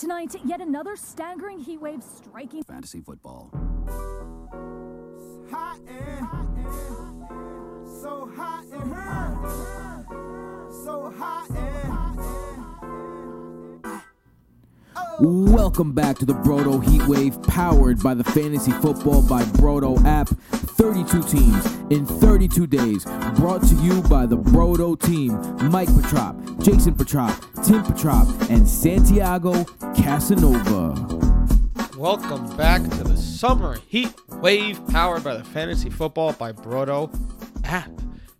Tonight, yet another staggering heat wave striking fantasy football. Hot and so hot and so hot and Welcome back to the Brodo Heatwave, powered by the Fantasy Football by Brodo app. 32 teams in 32 days, brought to you by the Brodo team Mike Petrop, Jason Petrop, Tim Petrop, and Santiago Casanova. Welcome back to the Summer Heat Wave, powered by the Fantasy Football by Brodo app.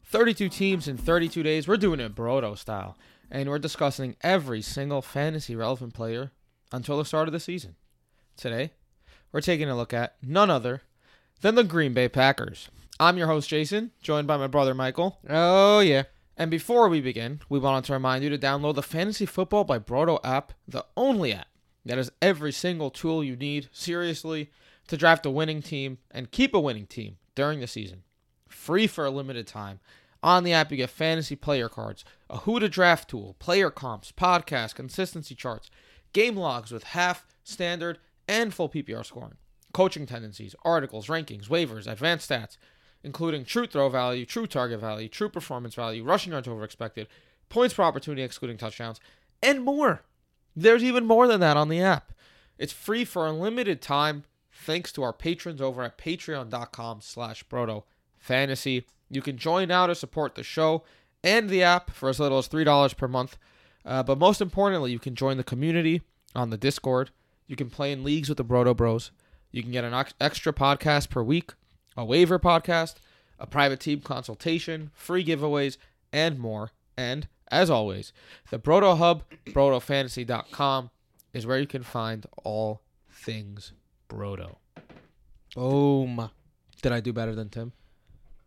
32 teams in 32 days. We're doing it Brodo style, and we're discussing every single fantasy relevant player until the start of the season. Today, we're taking a look at none other than the Green Bay Packers. I'm your host, Jason, joined by my brother, Michael. Oh, yeah. And before we begin, we wanted to remind you to download the Fantasy Football by Brodo app, the only app that has every single tool you need, seriously, to draft a winning team and keep a winning team during the season. Free for a limited time. On the app, you get fantasy player cards, a who to draft tool, player comps, podcasts, consistency charts, game logs with half, standard, and full PPR scoring, coaching tendencies, articles, rankings, waivers, advanced stats, including true throw value, true target value, true performance value, rushing yards over expected, points per opportunity excluding touchdowns, and more. There's even more than that on the app. It's free for a limited time thanks to our patrons over at patreon.com slash brodo fantasy. You can join now to support the show and the app for as little as $3 per month. Uh, but most importantly, you can join the community on the Discord. You can play in leagues with the Brodo Bros. You can get an extra podcast per week, a waiver podcast, a private team consultation, free giveaways, and more. And as always, the Brodo Hub, BrodoFantasy.com, is where you can find all things Brodo. Boom. Did I do better than Tim?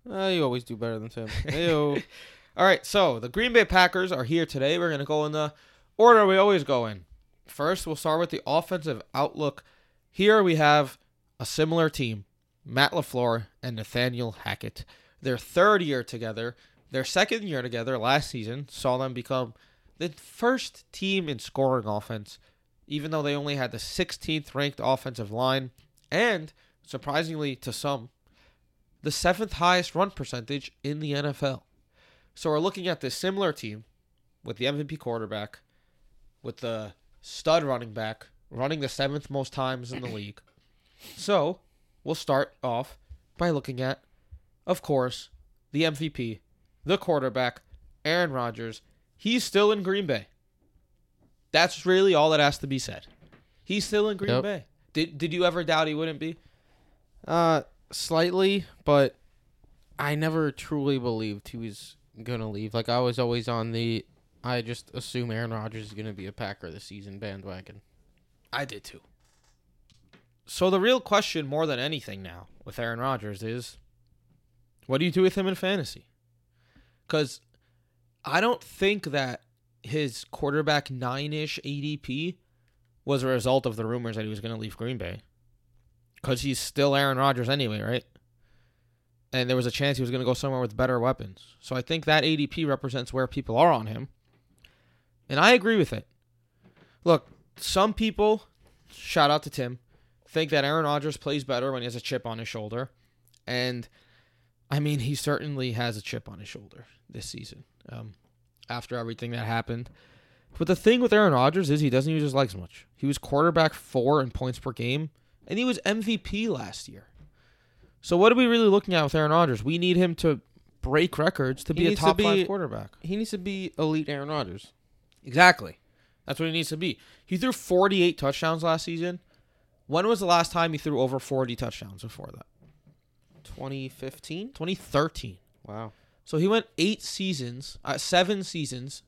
Uh, you always do better than Tim. Heyo. All right, so the Green Bay Packers are here today. We're going to go in the order we always go in. First, we'll start with the offensive outlook. Here we have a similar team Matt LaFleur and Nathaniel Hackett. Their third year together, their second year together last season saw them become the first team in scoring offense, even though they only had the 16th ranked offensive line, and surprisingly to some, the seventh highest run percentage in the NFL. So we're looking at this similar team with the MVP quarterback, with the stud running back, running the seventh most times in the league. So we'll start off by looking at, of course, the MVP, the quarterback, Aaron Rodgers. He's still in Green Bay. That's really all that has to be said. He's still in Green Yep. Bay. Did did you ever doubt he wouldn't be? uh, slightly, but I never truly believed he was gonna leave. Like I was always on the. I just assume Aaron Rodgers is gonna be a Packer this season bandwagon. I did too. So the real question, more than anything now, with Aaron Rodgers is, what do you do with him in fantasy? Because I don't think that his quarterback nine-ish ADP was a result of the rumors that he was going to leave Green Bay. Because he's still Aaron Rodgers anyway, right? And there was a chance he was going to go somewhere with better weapons. So I think that ADP represents where people are on him. And I agree with it. Look, some people, shout out to Tim, think that Aaron Rodgers plays better when he has a chip on his shoulder. And I mean, he certainly has a chip on his shoulder this season um, after everything that happened. But the thing with Aaron Rodgers is he doesn't use his legs much. He was quarterback four in points per game, and he was MVP last year. So what are we really looking at with Aaron Rodgers? We need him to break records to He be a top be- five quarterback. He needs to be elite Aaron Rodgers. Exactly. That's what he needs to be. He threw 48 touchdowns last season. When was the last time he threw over 40 touchdowns before that? 2015. 2013. Wow. So he went eight seasons, uh, seven seasons,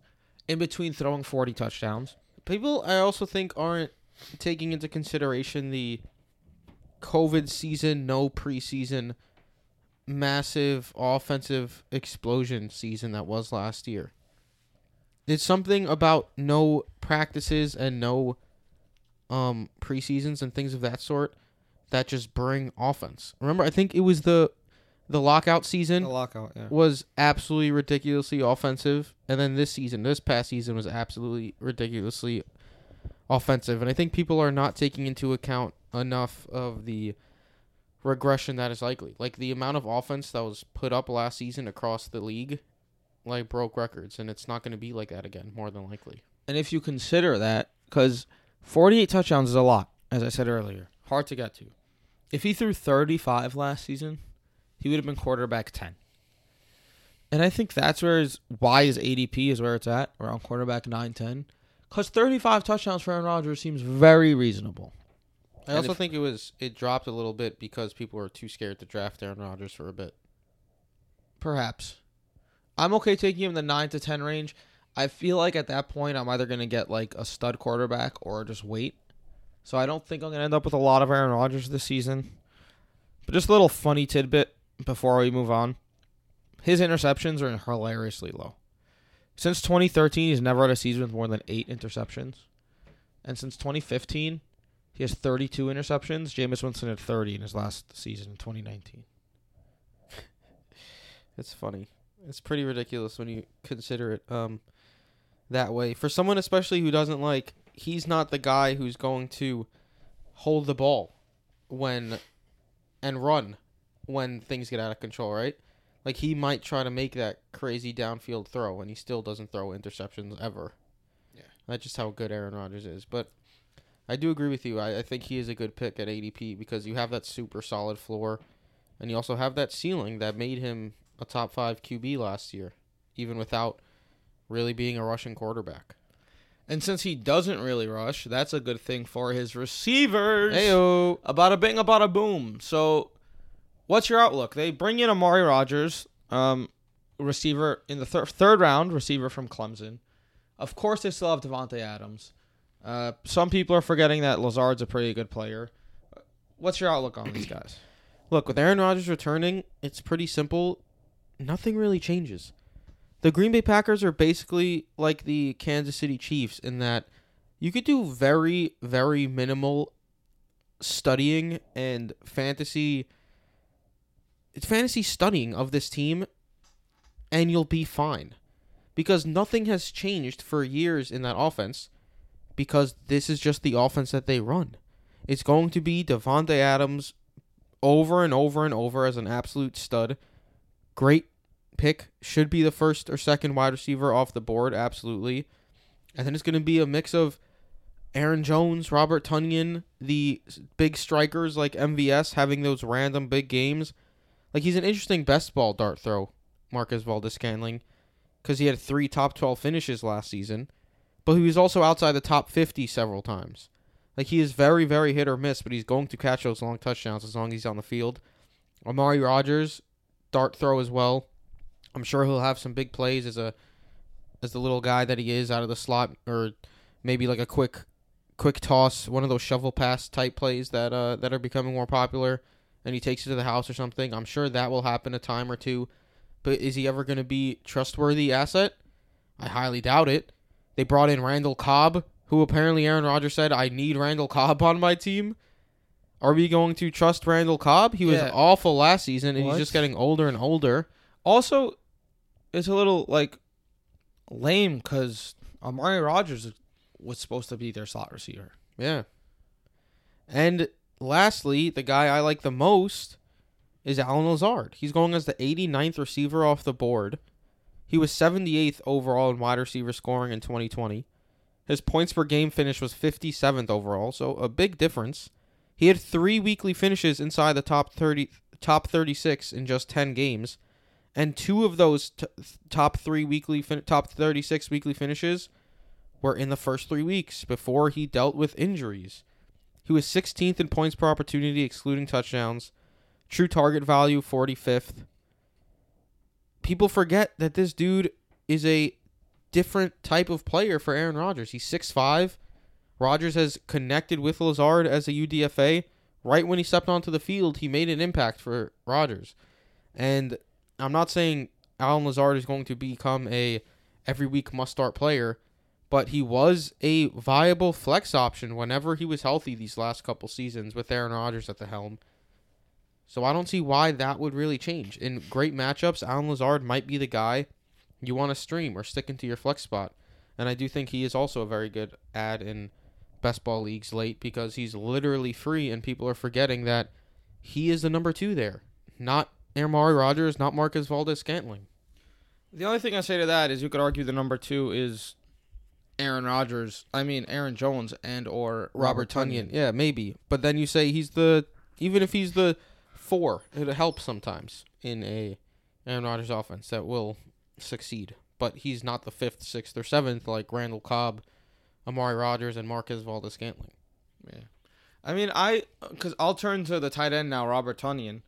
in between throwing 40 touchdowns. People, I also think, aren't taking into consideration the COVID season, no preseason, massive offensive explosion season that was last year. It's something about no practices and no um preseasons and things of that sort that just bring offense. Remember, I think it was the the lockout season lockout, yeah. was absolutely ridiculously offensive, and then this season, this past season, was absolutely ridiculously offensive, and I think people are not taking into account enough of the regression that is likely. Like the amount of offense that was put up last season across the league, like broke records, and it's not going to be like that again, more than likely. And if you consider that, because 48 touchdowns is a lot, as I said earlier, hard to get to. If he threw 35 last season, he would have been quarterback 10. And I think that's where his why his ADP is where it's at, around quarterback 9 10. Because 35 touchdowns for Aaron Rodgers seems very reasonable. I And also if- think it was it dropped a little bit because people were too scared to draft Aaron Rodgers for a bit. Perhaps. I'm okay taking him in the 9 to 10 range. I feel like at that point, I'm either going to get like a stud quarterback or just wait. So I don't think I'm going to end up with a lot of Aaron Rodgers this season. But just a little funny tidbit before we move on. His interceptions are hilariously low. Since 2013, he's never had a season with more than eight interceptions. And since 2015, he has 32 interceptions. Jameis Winston had 30 in his last season in 2019. It's funny. It's pretty ridiculous when you consider it um that way. For someone especially who doesn't like he's not the guy who's going to hold the ball when and run when things get out of control, right? Like he might try to make that crazy downfield throw and he still doesn't throw interceptions ever. Yeah. That's just how good Aaron Rodgers is. But I do agree with you. I, I think he is a good pick at ADP because you have that super solid floor and you also have that ceiling that made him a top five QB last year, even without really being a rushing quarterback. And since he doesn't really rush, that's a good thing for his receivers. Heyo. About a bing, about a boom. So, what's your outlook? They bring in Amari Rodgers, um, receiver in the thir- third round, receiver from Clemson. Of course, they still have Davante Adams. Uh, some people are forgetting that Lazard's a pretty good player. What's your outlook on these guys? Look, with Aaron Rodgers returning, it's pretty simple. Nothing really changes. The Green Bay Packers are basically like the Kansas City Chiefs in that you could do very, very minimal studying and fantasy it's fantasy studying of this team and you'll be fine. Because nothing has changed for years in that offense because this is just the offense that they run. It's going to be Davante Adams over and over and over as an absolute stud. Great pick. Should be the first or second wide receiver off the board, absolutely. And then it's going to be a mix of Aaron Jones, Robert Tonyan, the big strikers like MVS having those random big games. Like he's an interesting best ball dart throw, Marquez Valdes-Scantling, because he had three top 12 finishes last season, but he was also outside the top 50 several times. Like he is very, very hit or miss, but he's going to catch those long touchdowns as long as he's on the field. Amari Rodgers, dart throw as well. I'm sure he'll have some big plays as a as the little guy that he is out of the slot, or maybe like a quick quick toss, one of those shovel pass type plays that uh that are becoming more popular, and he takes it to the house or something. I'm sure that will happen a time or two, but is he ever going to be trustworthy asset? I highly doubt it. They brought in Randall Cobb, who apparently Aaron Rodgers said, I need Randall Cobb on my team. Are we going to trust Randall Cobb? He was Yeah. awful last season, and What? he's just getting older and older. Also, it's a little like lame because Amari Rogers was supposed to be their slot receiver. Yeah. And lastly, the guy I like the most is Allen Lazard. He's going as the 89th receiver off the board. He was 78th overall in wide receiver scoring in 2020. His points per game finish was 57th overall, so a big difference. He had 3 weekly finishes inside the top 30 top 36 in just 10 games, and two of those t- top 3 weekly fin- top 36 weekly finishes were in the first 3 weeks before he dealt with injuries. He was 16th in points per opportunity, excluding touchdowns. True target value, 45th. People forget that this dude is a different type of player for Aaron Rodgers. He's 6'5. Rodgers has connected with Lazard as a UDFA. Right when he stepped onto the field, he made an impact for Rodgers. And I'm not saying Allen Lazard is going to become a every week must start player, but he was a viable flex option whenever he was healthy these last couple seasons with Aaron Rodgers at the helm. So I don't see why that would really change. In great matchups, Allen Lazard might be the guy you want to stream or stick into your flex spot. And I do think he is also a very good ad in best ball leagues late because he's literally free, and people are forgetting that he is the number two there, not Amari Rodgers, not Marquez Valdes-Scantling. The only thing I say to that is you could argue the number two is Aaron Rodgers. I mean Aaron Jones and or Robert Tonyan. Yeah, maybe. But then you say he's the even if he's the four, it helps sometimes in a Aaron Rodgers offense that will succeed. But he's not the fifth, sixth, or seventh like Randall Cobb, Amari Rodgers, and Marquez Valdes-Scantling. Yeah. I mean, I because I'll turn to the tight end now, Robert Tonyan.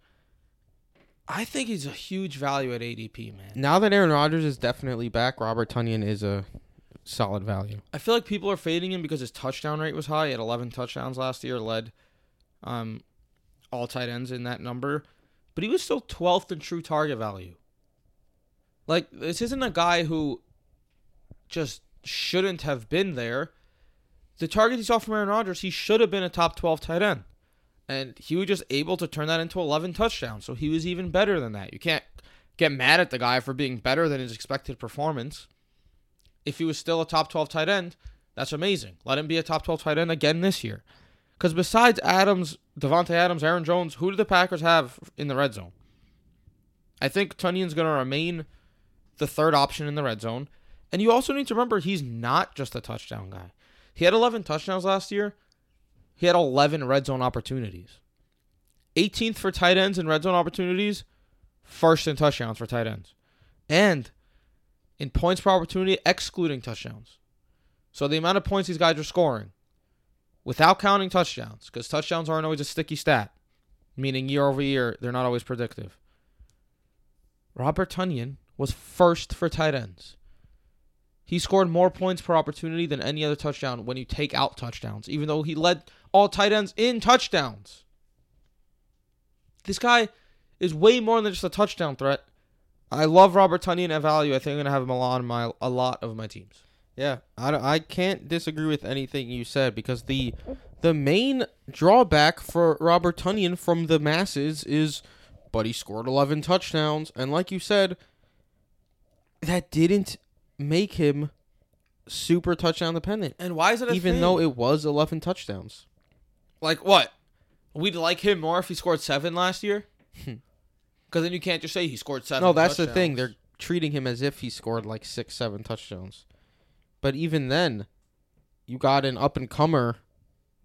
I think he's a huge value at ADP, man. Now that Aaron Rodgers is definitely back, Robert Tonyan is a solid value. I feel like people are fading him because his touchdown rate was high. He had 11 touchdowns last year, led um, all tight ends in that number, but he was still 12th in true target value. Like this isn't a guy who just shouldn't have been there. The target he saw from Aaron Rodgers, he should have been a top 12 tight end. And he was just able to turn that into 11 touchdowns. So he was even better than that. You can't get mad at the guy for being better than his expected performance. If he was still a top 12 tight end, that's amazing. Let him be a top 12 tight end again this year. Because besides Adams, Davante Adams, Aaron Jones, who do the Packers have in the red zone? I think Tonyan's going to remain the third option in the red zone. And you also need to remember he's not just a touchdown guy. He had 11 touchdowns last year. He had 11 red zone opportunities. 18th for tight ends in red zone opportunities, first in touchdowns for tight ends. And in points per opportunity, excluding touchdowns. So the amount of points these guys are scoring without counting touchdowns, because touchdowns aren't always a sticky stat, meaning year over year, they're not always predictive. Robert Tonyan was first for tight ends. He scored more points per opportunity than any other touchdown when you take out touchdowns, even though he led all tight ends in touchdowns. This guy is way more than just a touchdown threat. I love Robert Tonyan at value. I think I'm going to have him on my, a lot of my teams. Yeah, I, I can't disagree with anything you said because the the main drawback for Robert Tonyan from the masses is, but he scored 11 touchdowns, and like you said, that didn't make him super touchdown dependent. And why is it Even thing? though it was 11 touchdowns. Like what? We'd like him more if he scored seven last year. Hmm. Because then you can't just say he scored seven. No, that's the thing. They're treating him as if he scored like six, seven touchdowns. But even then, you got an up and comer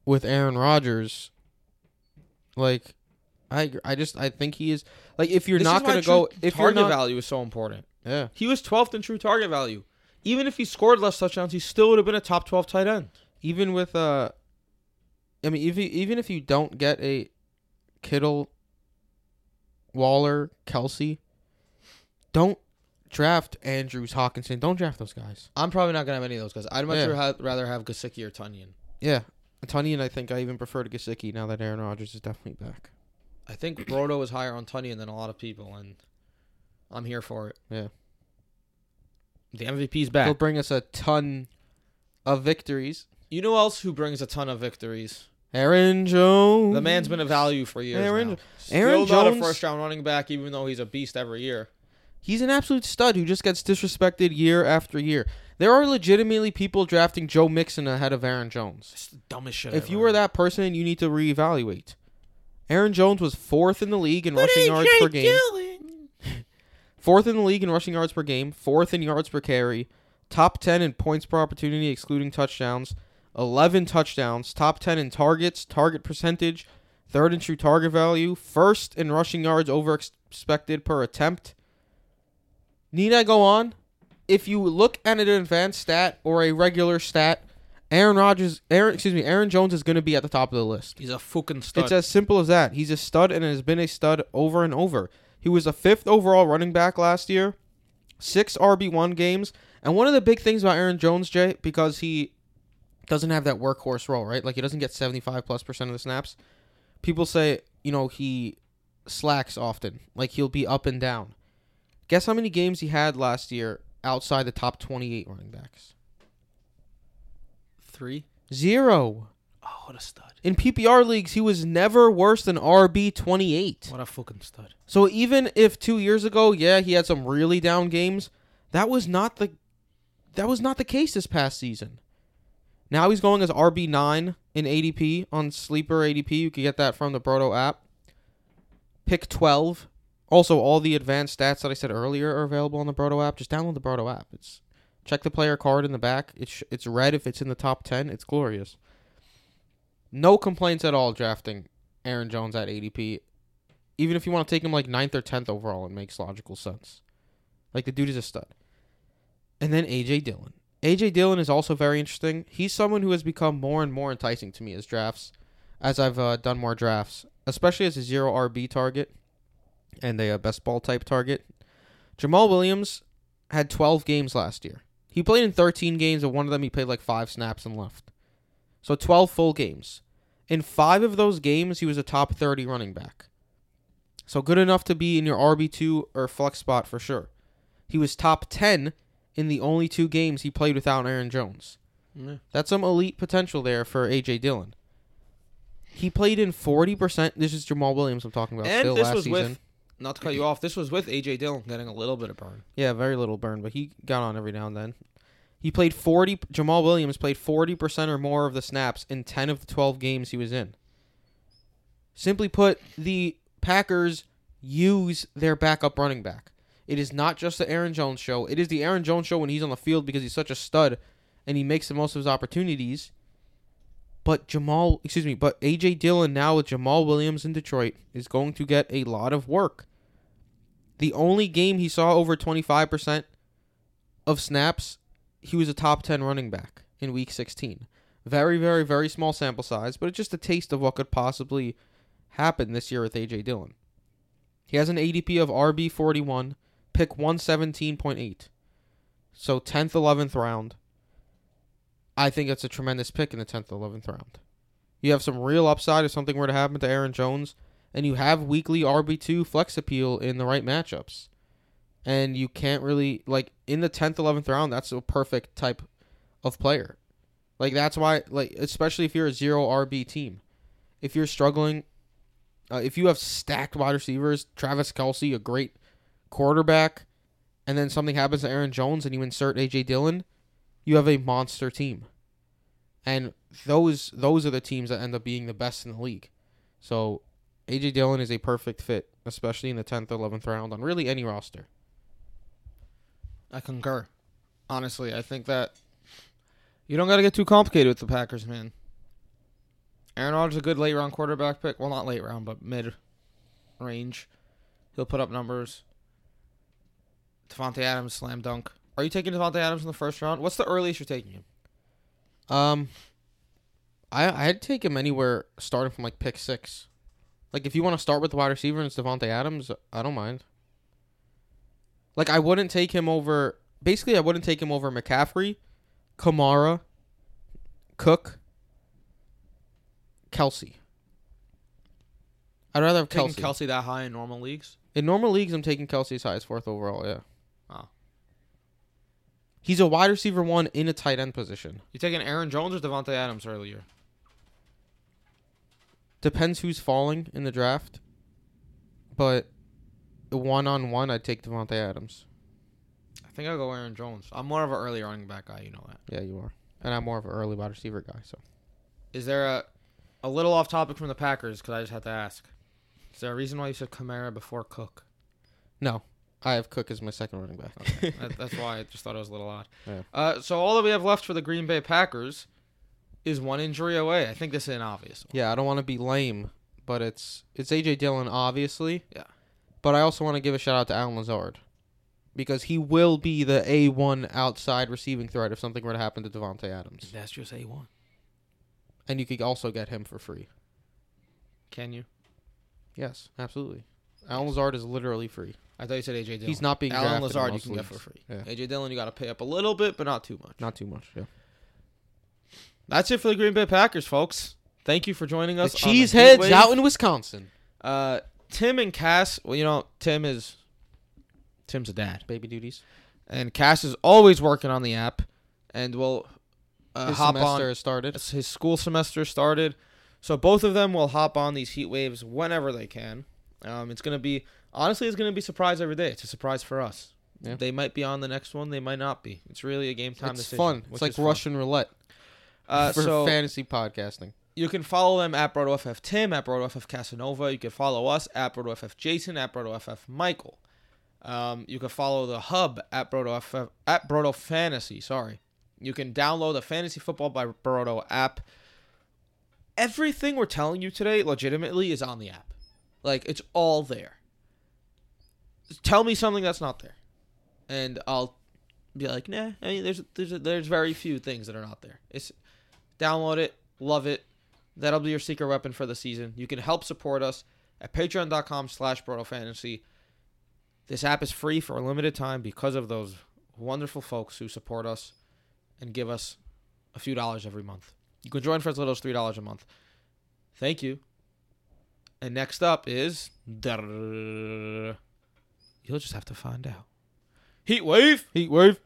with Aaron Rodgers. Like, I I just I think he is like if you're This not gonna go if you're target not value is so important. Yeah He was 12th in true target value. Even if he scored less touchdowns, he still would have been a top 12 tight end. even with uh, I mean even even if you don't get a Kittle, Waller, Kelce, don't draft Andrews, Hockenson. Don't draft those guys. I'm probably not gonna have any of those guys. I'd much Yeah. rather have- rather have Gesicki or Tonyan. Yeah, Tonyan. I think I even prefer to Gesicki now that Aaron Rodgers is definitely back. I think Brodo is higher on Tonyan than a lot of people, and I'm here for it. Yeah. The MVP's back. He'll bring us a ton of victories. You know else who brings a ton of victories? Aaron Jones. The man's been a value for years Aaron- now. Aaron Still not a first round running back, even though he's a beast every year. He's an absolute stud who just gets disrespected year after year. There are legitimately people drafting Joe Mixon ahead of Aaron Jones. It's the dumbest shit. If I've you ever were that person, you need to reevaluate. Aaron Jones was fourth in the league in rushing yards per game. Fourth in the league in rushing yards per game. Fourth in yards per carry. Top 10 in points per opportunity, excluding touchdowns. 11 touchdowns. Top 10 in targets, target percentage. Third in true target value. First in rushing yards over expected per attempt. Need I go on? If you look at an advanced stat or a regular stat, Aaron Rodgers, Aaron, excuse me, Aaron Jones is going to be at the top of the list. he's a fucking stud. It's as simple as that. He's a stud and has been a stud over and over. He was a fifth overall running back last year, six RB1 games. And one of the big things about Aaron Jones, Jay, because he doesn't have that workhorse role, right? Like he doesn't get 75 plus percent of the snaps. People say, you know, he slacks often. Like he'll be up and down. Guess how many games he had last year outside the top 28 running backs? Three. Zero. Oh, what a stud. In PPR leagues, he was never worse than RB 28. What a fucking stud. So even if two years ago, yeah, he had some really down games, that was not the that was not the case this past season. Now he's going as RB nine in ADP on Sleeper ADP. You can get that from the Brodo app. Pick twelve. Also, all the advanced stats that I said earlier are available on the Brodo app. Just download the Brodo app. It's check the player card in the back. It's it's red if it's in the top ten. It's glorious. No complaints at all drafting Aaron Jones at ADP. Even if you want to take him like ninth or tenth overall, it makes logical sense. Like the dude is a stud. And then AJ Dillon. AJ Dillon is also very interesting. He's someone who has become more and more enticing to me as drafts, as I've uh, done more drafts, especially as a zero RB target and a, uh best ball type target. Jamaal Williams had 12 games last year. He played in 13 games, and one of them he played like five snaps and left. So 12 full games. In five of those games, he was a top 30 running back. So good enough to be in your RB2 or flex spot for sure. He was top 10 in the only two games he played without Aaron Jones. Yeah. That's some elite potential there for AJ Dillon. He played in 40%. This is Jamaal Williams I'm talking about And still this last was season. with not to cut you off. This was with AJ Dillon getting a little bit of burn. Yeah, very little burn, but he got on every now and then. He played 40 Jamaal Williams played 40% or more of the snaps in 10 of the 12 games he was in. Simply put, the Packers use their backup running back. It is not just the Aaron Jones show. It is the Aaron Jones show when he's on the field because he's such a stud and he makes the most of his opportunities. But Jamaal, excuse me, but AJ Dillon now with Jamaal Williams in Detroit is going to get a lot of work. The only game he saw over 25% of snaps, he was a top 10 running back in week 16. Very, very, very small sample size, but it's just a taste of what could possibly happen this year with AJ Dillon. He has an ADP of RB41, pick 117.8. So 10th, 11th round. I think it's a tremendous pick in the 10th, 11th round. You have some real upside if something were to happen to Aaron Jones, and you have weekly RB2 flex appeal in the right matchups. And you can't really, like, in the 10th, 11th round, that's a perfect type of player. Like, that's why, like, especially if you're a zero RB team. If you're struggling, uh, if you have stacked wide receivers, Travis Kelce, a great quarterback, and then something happens to Aaron Jones and you insert AJ Dillon, you have a monster team. And those those are the teams that end up being the best in the league. So AJ Dillon is a perfect fit, especially in the 10th or 11th round on really any roster. I concur. Honestly, I think that you don't got to get too complicated with the Packers, man. Aaron Rodgers is a good late round quarterback pick. Well, not late round, but mid range. He'll put up numbers. Davante Adams, slam dunk. Are you taking Davante Adams in the first round? What's the earliest you're taking him? Um I I'd take him anywhere starting from like pick 6. Like if you want to start with the wide receiver and it's Devontae Adams, I don't mind. Like I wouldn't take him over basically I wouldn't take him over McCaffrey, Kamara, Cook, Kelce. I'd rather have Taking Kelce. Kelce that high in normal leagues? In normal leagues, I'm taking Kelce as high as fourth overall. Yeah. Oh. He's a wide receiver one in a tight end position. You taking Aaron Jones or Davante Adams earlier? Depends who's falling in the draft, but one on one, I'd take Davante Adams. I think I'll go Aaron Jones. I'm more of an early running back guy, you know that. Yeah, you are, and I'm more of an early wide receiver guy. So Is there a a little off topic from the Packers? Because I just had to ask. Is there a reason why you said Kamara before Cook? no, I have Cook as my second running back. Okay, that, that's why I just thought it was a little odd. Yeah. Uh, so all that we have left for the Green Bay Packers is one injury away. I think this is an obvious. One. yeah, I don't want to be lame, but it's it's AJ Dillon obviously. Yeah. But I also want to give a shout out to Allen Lazard. Because he will be the A one outside receiving threat if something were to happen to Davante Adams. That's just a one. And you could also get him for free. Can you? Yes, absolutely. Allen Lazard is literally free. I thought you said AJ Dillon. He's not being Allen Lazard. You can get for free. Yeah. AJ Dillon, you got to pay up a little bit, but not too much. Not too much. Yeah. That's it for the Green Bay Packers, folks. Thank you for joining The us. on cheeseheads out in Wisconsin. Uh, Tim and Cass. Well, you know, Tim is Tim's a dad, Baby duties. and Cass is always working on the app, and will uh, His hop semester on. has started. His school semester started, so both of them will hop on these heat waves whenever they can. Um, it's gonna be honestly, it's gonna be surprise every day. It's a surprise for us. Yeah. They might be on the next one. They might not be. It's really a game time It's decision. fun. It's like fun. Russian roulette. Uh, for so fantasy podcasting. You can follow them at BrodoFF Tim, at BrodoFF Casanova. You can follow us at BrodoFF Jason, at BrodoFF Michael. Um, you can follow the hub at BrodoFF, at Brodo Fantasy. Sorry. You can download the Fantasy Football by Brodo app. Everything we're telling you today, legitimately, is on the app. Like, it's all there. Tell me something that's not there. And I'll be like, nah, I mean, there's, there's, there's very few things that are not there. It's download it, love it. That'll be your secret weapon for the season. You can help support us at patreon.com slash fantasy. This app is free for a limited time because of those wonderful folks who support us and give us a few dollars every month. You can join for as little as $3 a month. Thank you. And next up is... You'll just have to find out. Heat Wave! Heat wave.